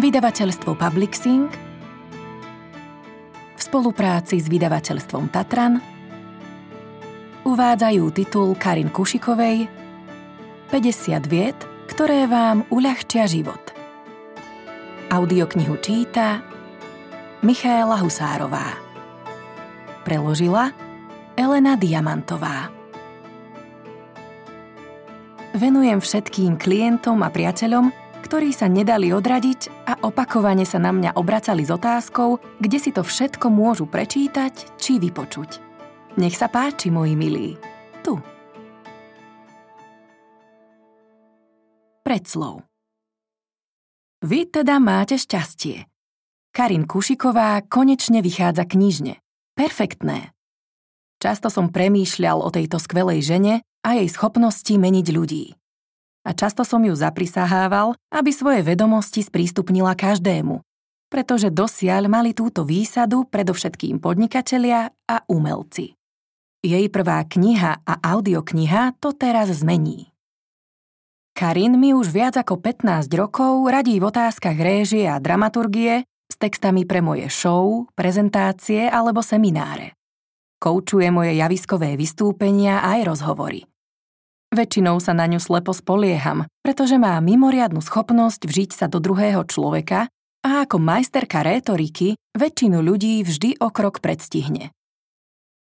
Vydavateľstvo Publixing v spolupráci s vydavateľstvom Tatran uvádzajú titul Karin Kušikovej 50 viet, ktoré vám uľahčia život. Audioknihu číta Michaela Husárová. Preložila Elena Diamantová. Venujem všetkým klientom a priateľom, ktorí sa nedali odradiť a opakovane sa na mňa obracali s otázkou, kde si to všetko môžu prečítať či vypočuť. Nech sa páči, moji milí. Tu. Predslov. Vy teda máte šťastie. Karin Kušiková konečne vychádza knižne. Perfektné. Často som premýšľal o tejto skvelej žene a jej schopnosti meniť ľudí. A často som ju zaprisahával, aby svoje vedomosti sprístupnila každému, pretože dosiaľ mali túto výsadu predovšetkým podnikatelia a umelci. Jej prvá kniha a audiokniha to teraz zmení. Karin mi už viac ako 15 rokov radí v otázkach réžie a dramaturgie s textami pre moje show, prezentácie alebo semináre. Koučuje moje javiskové vystúpenia aj rozhovory. Väčšinou sa na ňu slepo spolieham, pretože má mimoriadnu schopnosť vžiť sa do druhého človeka a ako majsterka rétoriky väčšinu ľudí vždy o krok predstihne.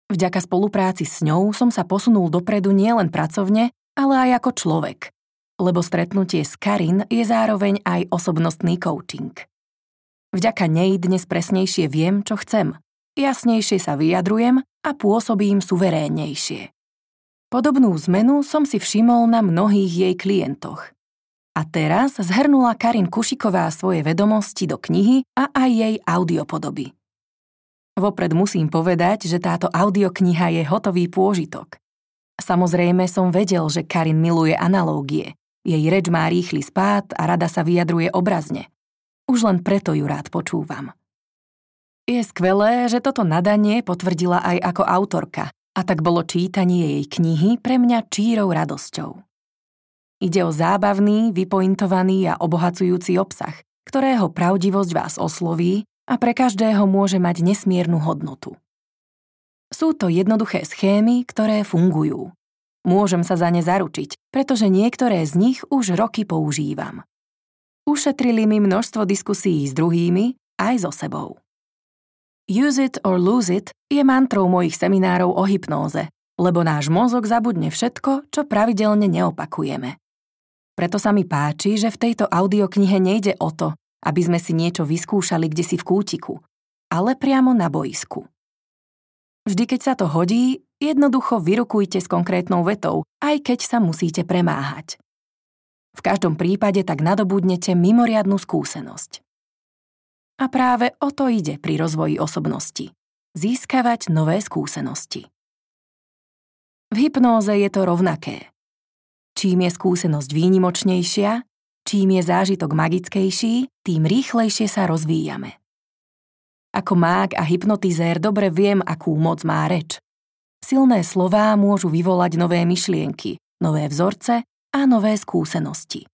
Vďaka spolupráci s ňou som sa posunul dopredu nielen pracovne, ale aj ako človek, lebo stretnutie s Karin je zároveň aj osobnostný coaching. Vďaka nej dnes presnejšie viem, čo chcem, jasnejšie sa vyjadrujem a pôsobím suverénnejšie. Podobnú zmenu som si všimol na mnohých jej klientoch. A teraz zhrnula Karin Kušiková svoje vedomosti do knihy a aj jej audiopodoby. Vopred musím povedať, že táto audiokniha je hotový pôžitok. Samozrejme som vedel, že Karin miluje analógie. Jej reč má rýchly spád a rada sa vyjadruje obrazne. Už len preto ju rád počúvam. Je skvelé, že toto nadanie potvrdila aj ako autorka a tak bolo čítanie jej knihy pre mňa čírou radosťou. Ide o zábavný, vypointovaný a obohacujúci obsah, ktorého pravdivosť vás osloví a pre každého môže mať nesmiernu hodnotu. Sú to jednoduché schémy, ktoré fungujú. Môžem sa za ne zaručiť, pretože niektoré z nich už roky používam. Ušetrili mi množstvo diskusí s druhými aj so sebou. Use it or lose it je mantrou mojich seminárov o hypnóze, lebo náš mozog zabudne všetko, čo pravidelne neopakujeme. Preto sa mi páči, že v tejto audioknihe nejde o to, aby sme si niečo vyskúšali kde si v kútiku, ale priamo na boisku. Vždy, keď sa to hodí, jednoducho vyrukujte s konkrétnou vetou, aj keď sa musíte premáhať. V každom prípade tak nadobudnete mimoriadnú skúsenosť. A práve o to ide pri rozvoji osobnosti. Získavať nové skúsenosti. V hypnóze je to rovnaké. Čím je skúsenosť výnimočnejšia, čím je zážitok magickejší, tým rýchlejšie sa rozvíjame. Ako mák a hypnotizér dobre viem, akú moc má reč. Silné slová môžu vyvolať nové myšlienky, nové vzorce a nové skúsenosti.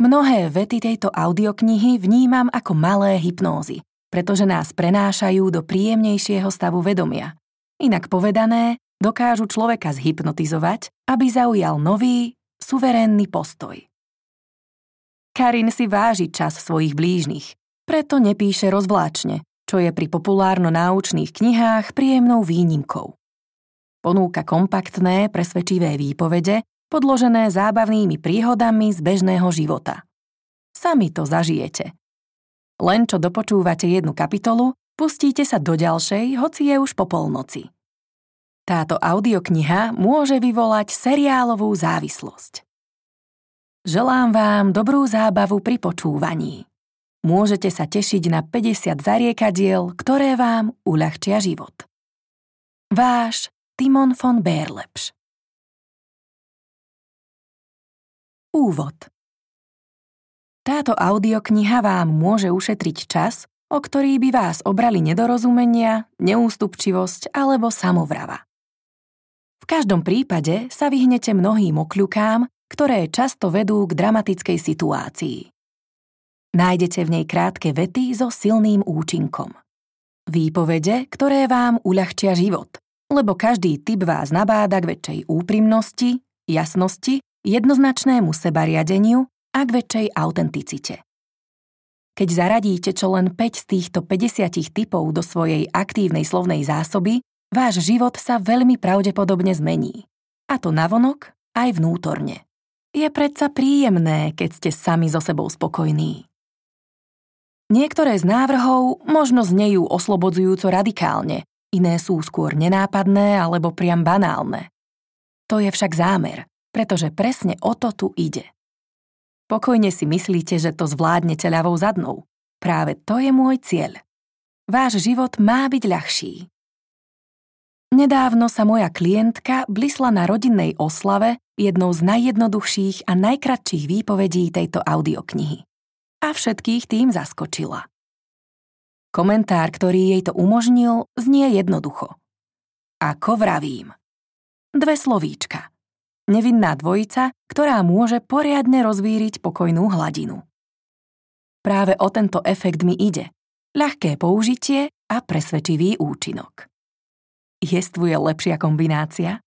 Mnohé vety tejto audioknihy vnímam ako malé hypnózy, pretože nás prenášajú do príjemnejšieho stavu vedomia. Inak povedané, dokážu človeka zhypnotizovať, aby zaujal nový, suverénny postoj. Karin si váži čas svojich blížnych, preto nepíše rozvláčne, čo je pri populárno-náučných knihách príjemnou výnimkou. Ponúka kompaktné, presvedčivé výpovede, podložené zábavnými príhodami z bežného života. Sami to zažijete. Len čo dopočúvate jednu kapitolu, pustíte sa do ďalšej, hoci je už po polnoci. Táto audiokniha môže vyvolať seriálovú závislosť. Želám vám dobrú zábavu pri počúvaní. Môžete sa tešiť na 50 zariekadiel, ktoré vám uľahčia život. Váš Timon von Berlepš Úvod Táto audiokniha vám môže ušetriť čas, o ktorý by vás obrali nedorozumenia, neústupčivosť alebo samovrava. V každom prípade sa vyhnete mnohým okľukám, ktoré často vedú k dramatickej situácii. Nájdete v nej krátke vety so silným účinkom. Výpovede, ktoré vám uľahčia život, lebo každý typ vás nabáda k väčšej úprimnosti, jasnosti, jednoznačnému sebariadeniu a k väčšej autenticite. Keď zaradíte čo len 5 z týchto 50 typov do svojej aktívnej slovnej zásoby, váš život sa veľmi pravdepodobne zmení. A to navonok aj vnútorne. Je predsa príjemné, keď ste sami so sebou spokojní. Niektoré z návrhov možno znejú oslobodzujúco radikálne, iné sú skôr nenápadné alebo priam banálne. To je však zámer, pretože presne o to tu ide. Pokojne si myslíte, že to zvládnete ľavou zadnou. Práve to je môj cieľ. Váš život má byť ľahší. Nedávno sa moja klientka blisla na rodinnej oslave jednou z najjednoduchších a najkratších výpovedí tejto audioknihy a všetkých tým zaskočila. Komentár, ktorý jej to umožnil, znie jednoducho. Ako vravím. Dve slovíčka. Nevinná dvojica, ktorá môže poriadne rozvíriť pokojnú hladinu. Práve o tento efekt mi ide. Ľahké použitie a presvedčivý účinok. Jestvuje lepšia kombinácia?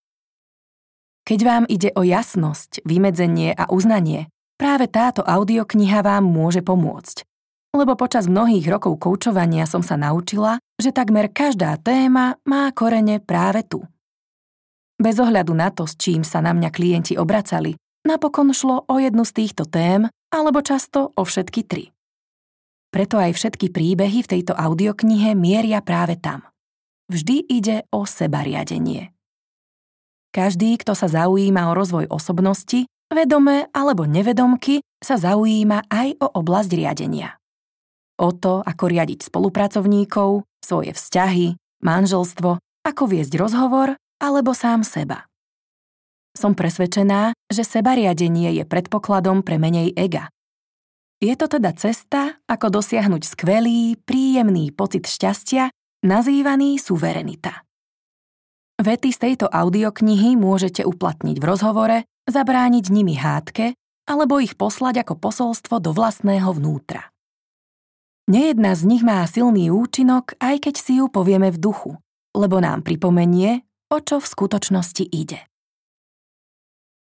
Keď vám ide o jasnosť, vymedzenie a uznanie, Práve táto audiokniha vám môže pomôcť. Lebo počas mnohých rokov koučovania som sa naučila, že takmer každá téma má korene práve tu. Bez ohľadu na to, s čím sa na mňa klienti obracali, napokon šlo o jednu z týchto tém, alebo často o všetky tri. Preto aj všetky príbehy v tejto audioknihe mieria práve tam. Vždy ide o sebariadenie. Každý, kto sa zaujíma o rozvoj osobnosti, vedome alebo nevedomky sa zaujíma aj o oblasť riadenia. O to, ako riadiť spolupracovníkov, svoje vzťahy, manželstvo, ako viesť rozhovor alebo sám seba. Som presvedčená, že sebariadenie je predpokladom pre menej ega. Je to teda cesta, ako dosiahnuť skvelý, príjemný pocit šťastia, nazývaný suverenita. Vety z tejto audioknihy môžete uplatniť v rozhovore, zabrániť nimi hádke alebo ich poslať ako posolstvo do vlastného vnútra. Nejedna z nich má silný účinok, aj keď si ju povieme v duchu, lebo nám pripomenie, o čo v skutočnosti ide.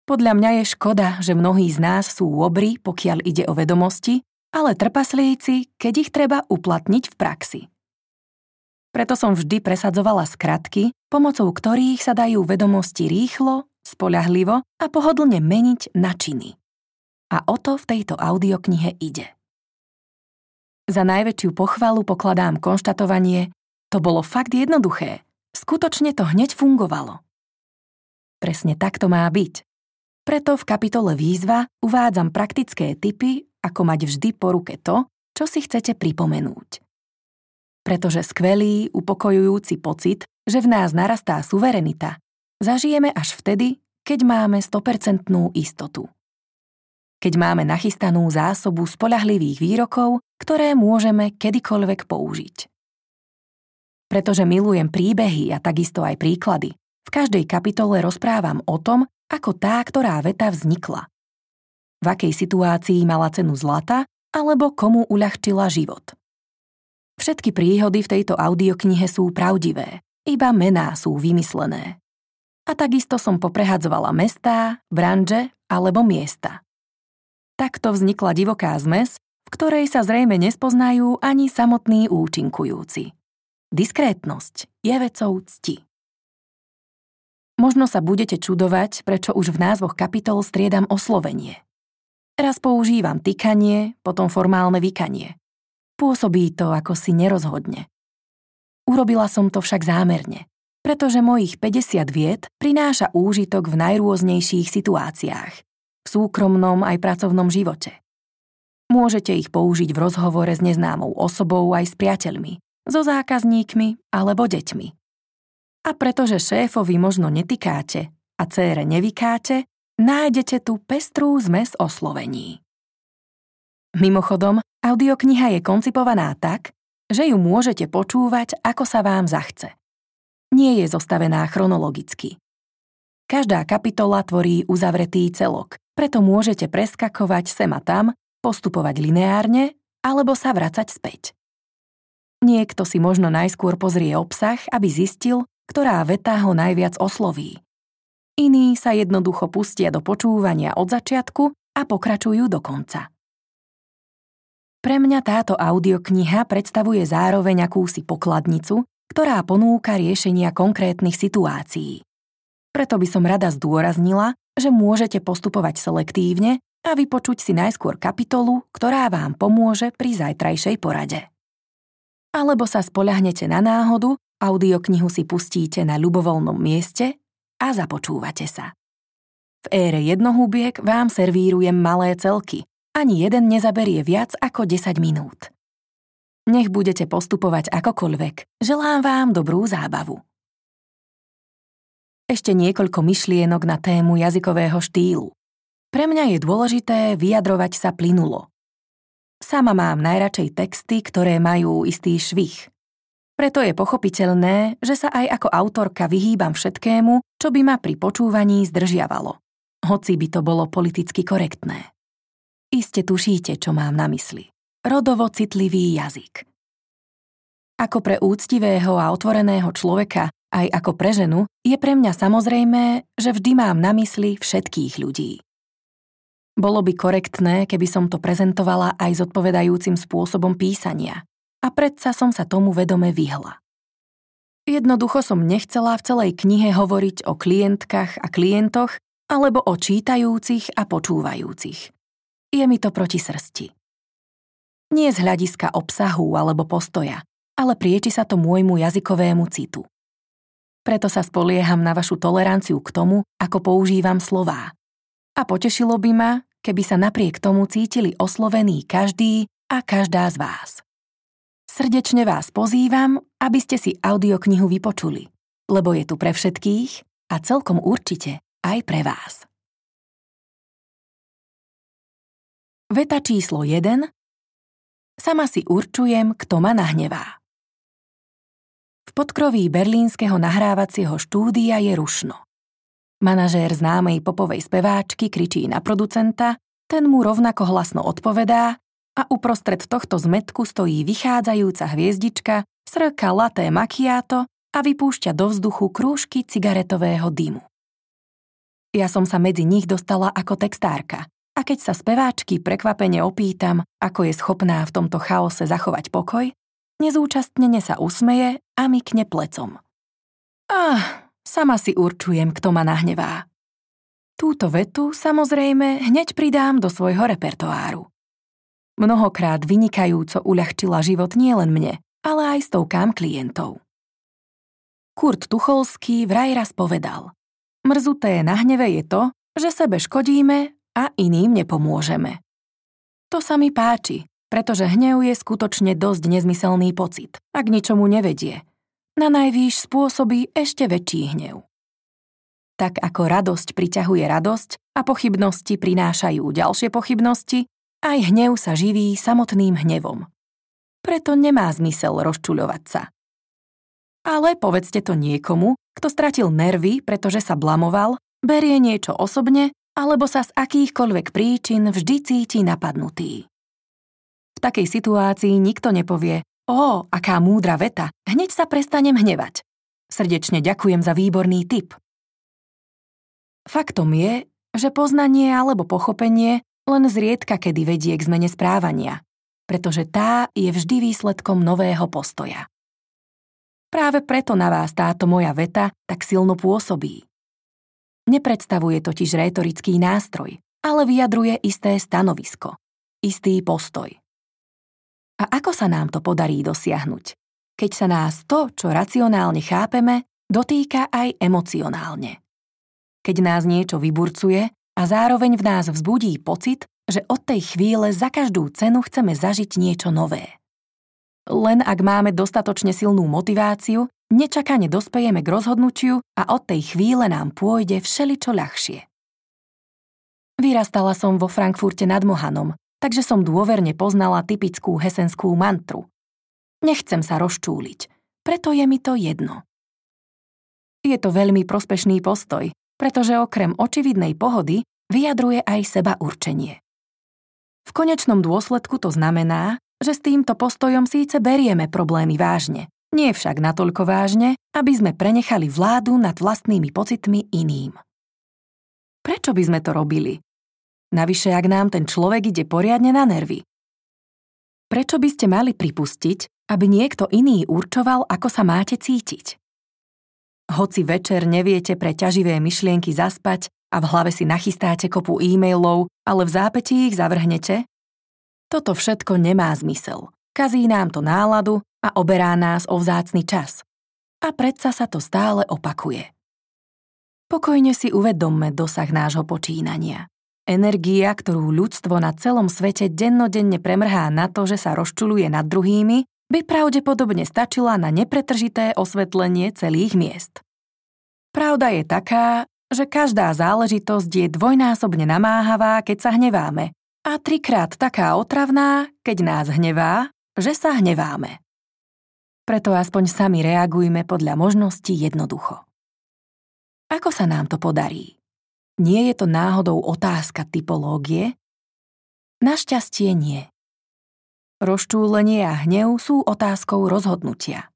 Podľa mňa je škoda, že mnohí z nás sú obry, pokiaľ ide o vedomosti, ale trpaslíci, keď ich treba uplatniť v praxi. Preto som vždy presadzovala skratky, pomocou ktorých sa dajú vedomosti rýchlo, spoľahlivo a pohodlne meniť na činy. A o to v tejto audioknihe ide. Za najväčšiu pochvalu pokladám konštatovanie, to bolo fakt jednoduché, skutočne to hneď fungovalo. Presne tak to má byť. Preto v kapitole výzva uvádzam praktické typy, ako mať vždy po ruke to, čo si chcete pripomenúť. Pretože skvelý, upokojujúci pocit, že v nás narastá suverenita, zažijeme až vtedy, keď máme 100% istotu. Keď máme nachystanú zásobu spolahlivých výrokov, ktoré môžeme kedykoľvek použiť. Pretože milujem príbehy a takisto aj príklady, v každej kapitole rozprávam o tom, ako tá, ktorá veta vznikla. V akej situácii mala cenu zlata, alebo komu uľahčila život. Všetky príhody v tejto audioknihe sú pravdivé, iba mená sú vymyslené a takisto som poprehadzovala mestá, branže alebo miesta. Takto vznikla divoká zmes, v ktorej sa zrejme nespoznajú ani samotní účinkujúci. Diskrétnosť je vecou cti. Možno sa budete čudovať, prečo už v názvoch kapitol striedam oslovenie. Raz používam tykanie, potom formálne vykanie. Pôsobí to ako si nerozhodne. Urobila som to však zámerne pretože mojich 50 vied prináša úžitok v najrôznejších situáciách, v súkromnom aj pracovnom živote. Môžete ich použiť v rozhovore s neznámou osobou aj s priateľmi, so zákazníkmi alebo deťmi. A pretože šéfovi možno netýkáte a cére nevykáte, nájdete tu pestrú zmes oslovení. Mimochodom, audiokniha je koncipovaná tak, že ju môžete počúvať, ako sa vám zachce nie je zostavená chronologicky. Každá kapitola tvorí uzavretý celok, preto môžete preskakovať sem a tam, postupovať lineárne alebo sa vracať späť. Niekto si možno najskôr pozrie obsah, aby zistil, ktorá veta ho najviac osloví. Iní sa jednoducho pustia do počúvania od začiatku a pokračujú do konca. Pre mňa táto audiokniha predstavuje zároveň akúsi pokladnicu, ktorá ponúka riešenia konkrétnych situácií. Preto by som rada zdôraznila, že môžete postupovať selektívne a vypočuť si najskôr kapitolu, ktorá vám pomôže pri zajtrajšej porade. Alebo sa spoľahnete na náhodu, audioknihu si pustíte na ľubovoľnom mieste a započúvate sa. V ére jednohubiek vám servírujem malé celky. Ani jeden nezaberie viac ako 10 minút. Nech budete postupovať akokoľvek, želám vám dobrú zábavu. Ešte niekoľko myšlienok na tému jazykového štýlu. Pre mňa je dôležité vyjadrovať sa plynulo. Sama mám najradšej texty, ktoré majú istý švih. Preto je pochopiteľné, že sa aj ako autorka vyhýbam všetkému, čo by ma pri počúvaní zdržiavalo. Hoci by to bolo politicky korektné. Iste tušíte, čo mám na mysli. Rodovo citlivý jazyk. Ako pre úctivého a otvoreného človeka aj ako pre ženu, je pre mňa samozrejmé, že vždy mám na mysli všetkých ľudí. Bolo by korektné, keby som to prezentovala aj zodpovedajúcim spôsobom písania, a predsa som sa tomu vedome vyhla. Jednoducho som nechcela v celej knihe hovoriť o klientkách a klientoch, alebo o čítajúcich a počúvajúcich. Je mi to proti srsti. Nie z hľadiska obsahu alebo postoja, ale prieči sa to môjmu jazykovému citu. Preto sa spolieham na vašu toleranciu k tomu, ako používam slová. A potešilo by ma, keby sa napriek tomu cítili oslovení každý a každá z vás. Srdečne vás pozývam, aby ste si audioknihu vypočuli, lebo je tu pre všetkých a celkom určite aj pre vás. Veta číslo 1. Sama si určujem, kto ma nahnevá podkroví berlínskeho nahrávacieho štúdia je rušno. Manažér známej popovej speváčky kričí na producenta, ten mu rovnako hlasno odpovedá a uprostred tohto zmetku stojí vychádzajúca hviezdička, srka laté macchiato a vypúšťa do vzduchu krúžky cigaretového dymu. Ja som sa medzi nich dostala ako textárka a keď sa speváčky prekvapene opýtam, ako je schopná v tomto chaose zachovať pokoj, Nezúčastnene sa usmeje a mykne plecom. Ah, sama si určujem, kto ma nahnevá. Túto vetu samozrejme hneď pridám do svojho repertoáru. Mnohokrát vynikajúco uľahčila život nielen mne, ale aj stovkám klientov. Kurt Tucholský vraj raz povedal Mrzuté na hneve je to, že sebe škodíme a iným nepomôžeme. To sa mi páči, pretože hnev je skutočne dosť nezmyselný pocit, ak ničomu nevedie. Na najvýš spôsobí ešte väčší hnev. Tak ako radosť priťahuje radosť a pochybnosti prinášajú ďalšie pochybnosti, aj hnev sa živí samotným hnevom. Preto nemá zmysel rozčuľovať sa. Ale povedzte to niekomu, kto stratil nervy, pretože sa blamoval, berie niečo osobne alebo sa z akýchkoľvek príčin vždy cíti napadnutý. V takej situácii nikto nepovie, o, aká múdra veta, hneď sa prestanem hnevať. Srdečne ďakujem za výborný tip. Faktom je, že poznanie alebo pochopenie len zriedka kedy vedie k zmene správania, pretože tá je vždy výsledkom nového postoja. Práve preto na vás táto moja veta tak silno pôsobí. Nepredstavuje totiž rétorický nástroj, ale vyjadruje isté stanovisko, istý postoj. A ako sa nám to podarí dosiahnuť? Keď sa nás to, čo racionálne chápeme, dotýka aj emocionálne. Keď nás niečo vyburcuje a zároveň v nás vzbudí pocit, že od tej chvíle za každú cenu chceme zažiť niečo nové. Len ak máme dostatočne silnú motiváciu, nečakane dospejeme k rozhodnutiu a od tej chvíle nám pôjde všeličo ľahšie. Vyrastala som vo Frankfurte nad Mohanom, takže som dôverne poznala typickú hesenskú mantru. Nechcem sa rozčúliť, preto je mi to jedno. Je to veľmi prospešný postoj, pretože okrem očividnej pohody vyjadruje aj seba určenie. V konečnom dôsledku to znamená, že s týmto postojom síce berieme problémy vážne, nie však natoľko vážne, aby sme prenechali vládu nad vlastnými pocitmi iným. Prečo by sme to robili? Navyše, ak nám ten človek ide poriadne na nervy. Prečo by ste mali pripustiť, aby niekto iný určoval, ako sa máte cítiť? Hoci večer neviete pre ťaživé myšlienky zaspať a v hlave si nachystáte kopu e-mailov, ale v zápätí ich zavrhnete? Toto všetko nemá zmysel. Kazí nám to náladu a oberá nás o vzácny čas. A predsa sa to stále opakuje. Pokojne si uvedomme dosah nášho počínania. Energia, ktorú ľudstvo na celom svete dennodenne premrhá na to, že sa rozčuluje nad druhými, by pravdepodobne stačila na nepretržité osvetlenie celých miest. Pravda je taká, že každá záležitosť je dvojnásobne namáhavá, keď sa hneváme a trikrát taká otravná, keď nás hnevá, že sa hneváme. Preto aspoň sami reagujme podľa možností jednoducho. Ako sa nám to podarí? Nie je to náhodou otázka typológie? Našťastie nie. Rozčúlenie a hnev sú otázkou rozhodnutia.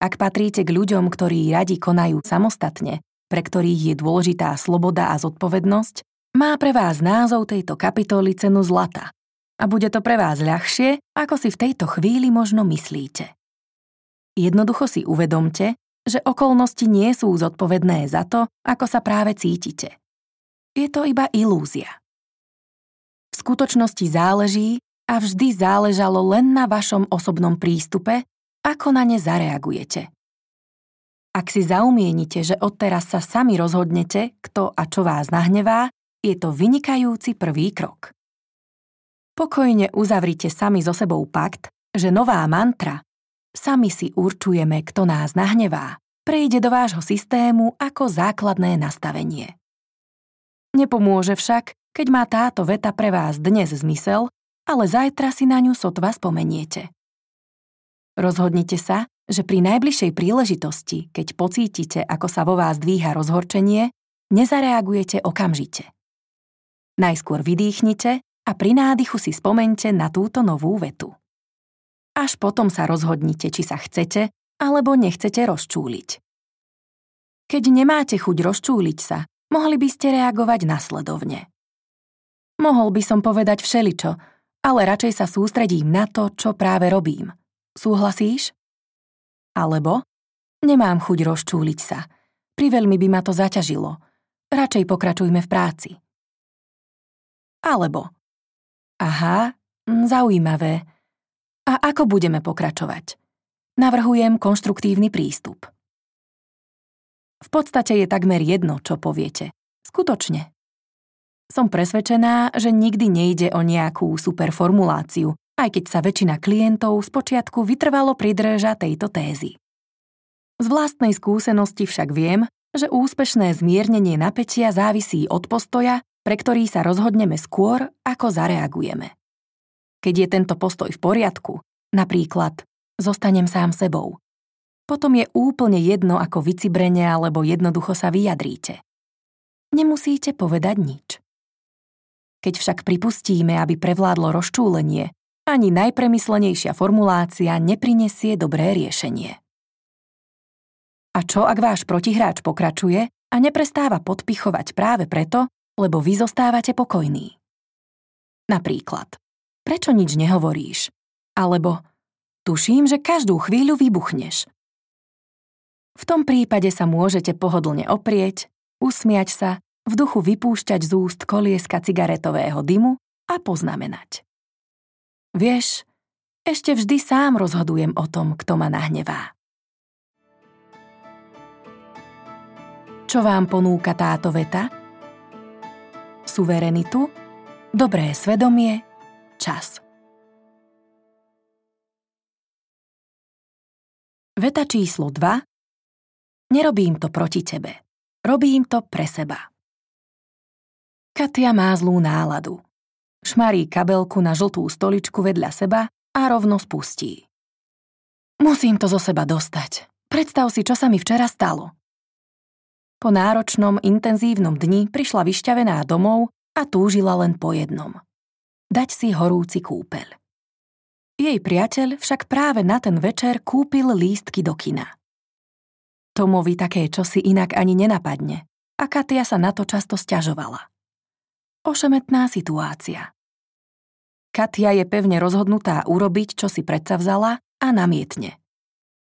Ak patríte k ľuďom, ktorí radi konajú samostatne, pre ktorých je dôležitá sloboda a zodpovednosť, má pre vás názov tejto kapitoly cenu zlata. A bude to pre vás ľahšie, ako si v tejto chvíli možno myslíte. Jednoducho si uvedomte, že okolnosti nie sú zodpovedné za to, ako sa práve cítite je to iba ilúzia. V skutočnosti záleží a vždy záležalo len na vašom osobnom prístupe, ako na ne zareagujete. Ak si zaumienite, že odteraz sa sami rozhodnete, kto a čo vás nahnevá, je to vynikajúci prvý krok. Pokojne uzavrite sami so sebou pakt, že nová mantra sami si určujeme, kto nás nahnevá, prejde do vášho systému ako základné nastavenie. Nepomôže však, keď má táto veta pre vás dnes zmysel, ale zajtra si na ňu sotva spomeniete. Rozhodnite sa, že pri najbližšej príležitosti, keď pocítite, ako sa vo vás dvíha rozhorčenie, nezareagujete okamžite. Najskôr vydýchnite a pri nádychu si spomente na túto novú vetu. Až potom sa rozhodnite, či sa chcete alebo nechcete rozčúliť. Keď nemáte chuť rozčúliť sa, mohli by ste reagovať nasledovne. Mohol by som povedať všeličo, ale radšej sa sústredím na to, čo práve robím. Súhlasíš? Alebo nemám chuť rozčúliť sa. Priveľmi by ma to zaťažilo. Radšej pokračujme v práci. Alebo Aha, zaujímavé. A ako budeme pokračovať? Navrhujem konštruktívny prístup. V podstate je takmer jedno, čo poviete. Skutočne. Som presvedčená, že nikdy nejde o nejakú super formuláciu, aj keď sa väčšina klientov spočiatku vytrvalo pridrža tejto tézy. Z vlastnej skúsenosti však viem, že úspešné zmiernenie napätia závisí od postoja, pre ktorý sa rozhodneme skôr, ako zareagujeme. Keď je tento postoj v poriadku, napríklad zostanem sám sebou, potom je úplne jedno, ako vycibrene alebo jednoducho sa vyjadríte. Nemusíte povedať nič. Keď však pripustíme, aby prevládlo rozčúlenie, ani najpremyslenejšia formulácia neprinesie dobré riešenie. A čo, ak váš protihráč pokračuje a neprestáva podpichovať práve preto, lebo vy zostávate pokojní? Napríklad, prečo nič nehovoríš? Alebo, tuším, že každú chvíľu vybuchneš. V tom prípade sa môžete pohodlne oprieť, usmiať sa, v duchu vypúšťať z úst kolieska cigaretového dymu a poznamenať. Vieš, ešte vždy sám rozhodujem o tom, kto ma nahnevá. Čo vám ponúka táto veta? Suverenitu, dobré svedomie, čas. Veta číslo 2 Nerobím to proti tebe. Robím to pre seba. Katia má zlú náladu. Šmarí kabelku na žltú stoličku vedľa seba a rovno spustí. Musím to zo seba dostať. Predstav si, čo sa mi včera stalo. Po náročnom, intenzívnom dni prišla vyšťavená domov a túžila len po jednom. Dať si horúci kúpeľ. Jej priateľ však práve na ten večer kúpil lístky do kina. Tomovi také čosi inak ani nenapadne a Katia sa na to často stiažovala. Ošemetná situácia. Katia je pevne rozhodnutá urobiť, čo si vzala a namietne.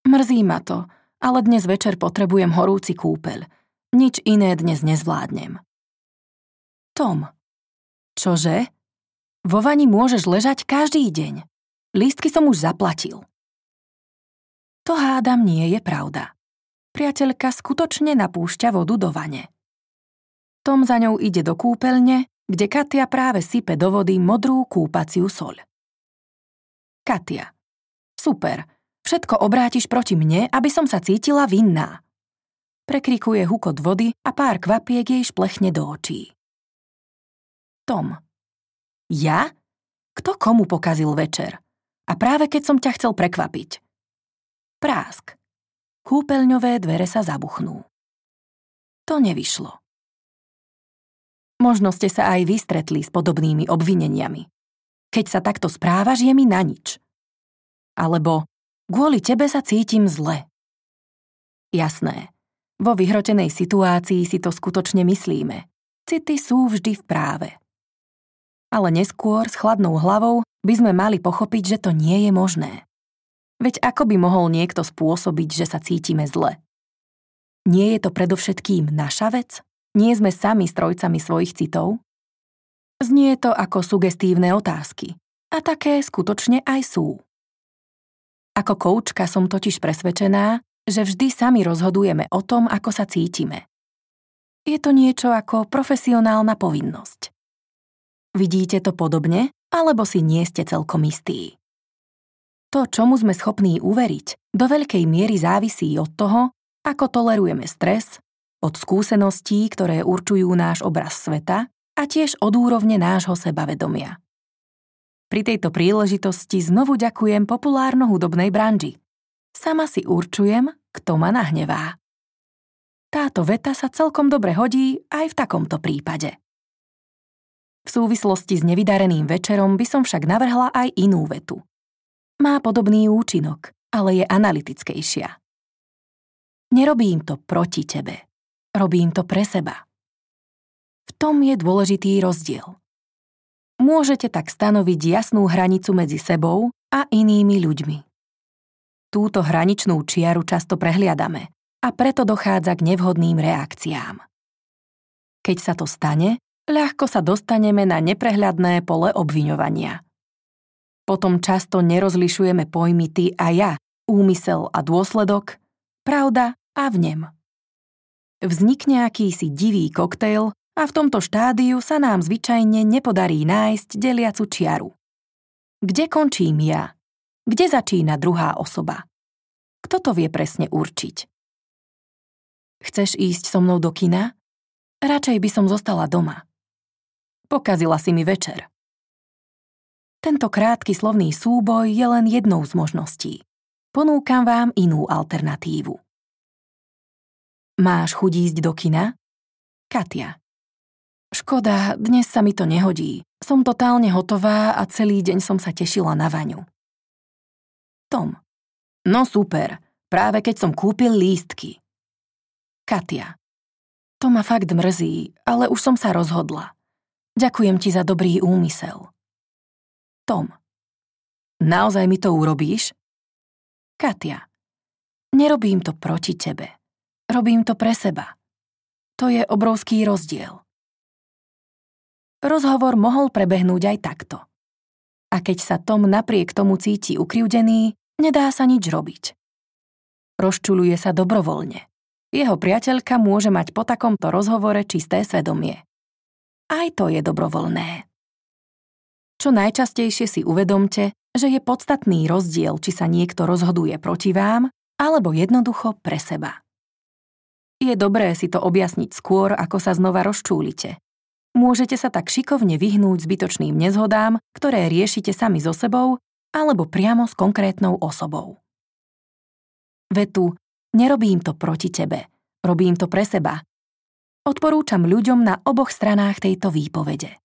Mrzí ma to, ale dnes večer potrebujem horúci kúpeľ. Nič iné dnes nezvládnem. Tom. Čože? Vo vani môžeš ležať každý deň. Lístky som už zaplatil. To hádam nie je pravda. Priateľka skutočne napúšťa vodu do vane. Tom za ňou ide do kúpeľne, kde Katia práve sype do vody modrú kúpaciu soľ. Katia. Super, všetko obrátiš proti mne, aby som sa cítila vinná. Prekrikuje hukot vody a pár kvapiek jej šplechne do očí. Tom. Ja? Kto komu pokazil večer? A práve keď som ťa chcel prekvapiť. Prásk. Kúpeľňové dvere sa zabuchnú. To nevyšlo. Možno ste sa aj vystretli s podobnými obvineniami. Keď sa takto správaš, je mi na nič. Alebo kvôli tebe sa cítim zle. Jasné, vo vyhrotenej situácii si to skutočne myslíme. City sú vždy v práve. Ale neskôr s chladnou hlavou by sme mali pochopiť, že to nie je možné. Veď ako by mohol niekto spôsobiť, že sa cítime zle? Nie je to predovšetkým naša vec? Nie sme sami strojcami svojich citov? Znie to ako sugestívne otázky. A také skutočne aj sú. Ako koučka som totiž presvedčená, že vždy sami rozhodujeme o tom, ako sa cítime. Je to niečo ako profesionálna povinnosť. Vidíte to podobne? alebo si nie ste celkom istí. To, čomu sme schopní uveriť, do veľkej miery závisí od toho, ako tolerujeme stres, od skúseností, ktoré určujú náš obraz sveta a tiež od úrovne nášho sebavedomia. Pri tejto príležitosti znovu ďakujem populárno-hudobnej branži. Sama si určujem, kto ma nahnevá. Táto veta sa celkom dobre hodí aj v takomto prípade. V súvislosti s nevydareným večerom by som však navrhla aj inú vetu. Má podobný účinok, ale je analytickejšia. Nerobím to proti tebe. Robím to pre seba. V tom je dôležitý rozdiel. Môžete tak stanoviť jasnú hranicu medzi sebou a inými ľuďmi. Túto hraničnú čiaru často prehliadame a preto dochádza k nevhodným reakciám. Keď sa to stane, ľahko sa dostaneme na neprehľadné pole obviňovania. Potom často nerozlišujeme pojmy ty a ja, úmysel a dôsledok, pravda a vnem. Vznikne akýsi divý koktejl a v tomto štádiu sa nám zvyčajne nepodarí nájsť deliacu čiaru. Kde končím ja? Kde začína druhá osoba? Kto to vie presne určiť? Chceš ísť so mnou do kina? Radšej by som zostala doma. Pokazila si mi večer. Tento krátky slovný súboj je len jednou z možností. Ponúkam vám inú alternatívu. Máš chuť ísť do kina? Katia. Škoda, dnes sa mi to nehodí. Som totálne hotová a celý deň som sa tešila na vaňu. Tom. No super, práve keď som kúpil lístky. Katia. To ma fakt mrzí, ale už som sa rozhodla. Ďakujem ti za dobrý úmysel. Tom. Naozaj mi to urobíš? Katia. Nerobím to proti tebe. Robím to pre seba. To je obrovský rozdiel. Rozhovor mohol prebehnúť aj takto. A keď sa Tom napriek tomu cíti ukriúdený, nedá sa nič robiť. Rozčuluje sa dobrovoľne. Jeho priateľka môže mať po takomto rozhovore čisté svedomie. Aj to je dobrovoľné. Čo najčastejšie si uvedomte, že je podstatný rozdiel, či sa niekto rozhoduje proti vám, alebo jednoducho pre seba. Je dobré si to objasniť skôr, ako sa znova rozčúlite. Môžete sa tak šikovne vyhnúť zbytočným nezhodám, ktoré riešite sami so sebou alebo priamo s konkrétnou osobou. Vetu Nerobím to proti tebe, robím to pre seba, odporúčam ľuďom na oboch stranách tejto výpovede.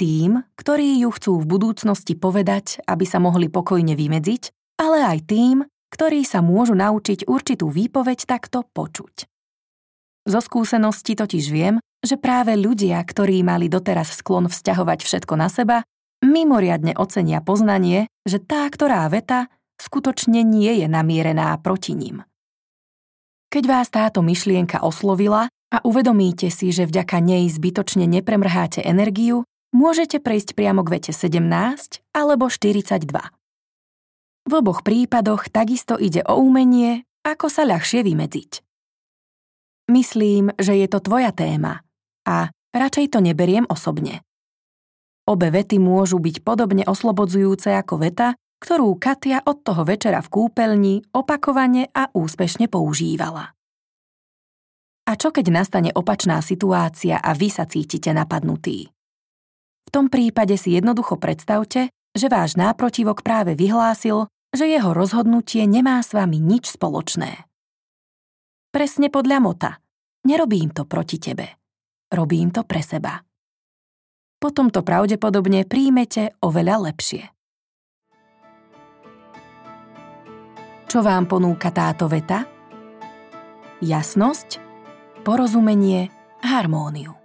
Tým, ktorí ju chcú v budúcnosti povedať, aby sa mohli pokojne vymedziť, ale aj tým, ktorí sa môžu naučiť určitú výpoveď takto počuť. Zo skúsenosti totiž viem, že práve ľudia, ktorí mali doteraz sklon vzťahovať všetko na seba, mimoriadne ocenia poznanie, že tá, ktorá veta skutočne nie je namierená proti ním. Keď vás táto myšlienka oslovila a uvedomíte si, že vďaka nej zbytočne nepremrháte energiu, môžete prejsť priamo k vete 17 alebo 42. V oboch prípadoch takisto ide o umenie, ako sa ľahšie vymedziť. Myslím, že je to tvoja téma a radšej to neberiem osobne. Obe vety môžu byť podobne oslobodzujúce ako veta, ktorú Katia od toho večera v kúpeľni opakovane a úspešne používala. A čo keď nastane opačná situácia a vy sa cítite napadnutí? V tom prípade si jednoducho predstavte, že váš náprotivok práve vyhlásil, že jeho rozhodnutie nemá s vami nič spoločné. Presne podľa mota. Nerobím to proti tebe. Robím to pre seba. Potom to pravdepodobne príjmete oveľa lepšie. Čo vám ponúka táto veta? Jasnosť, porozumenie, harmóniu.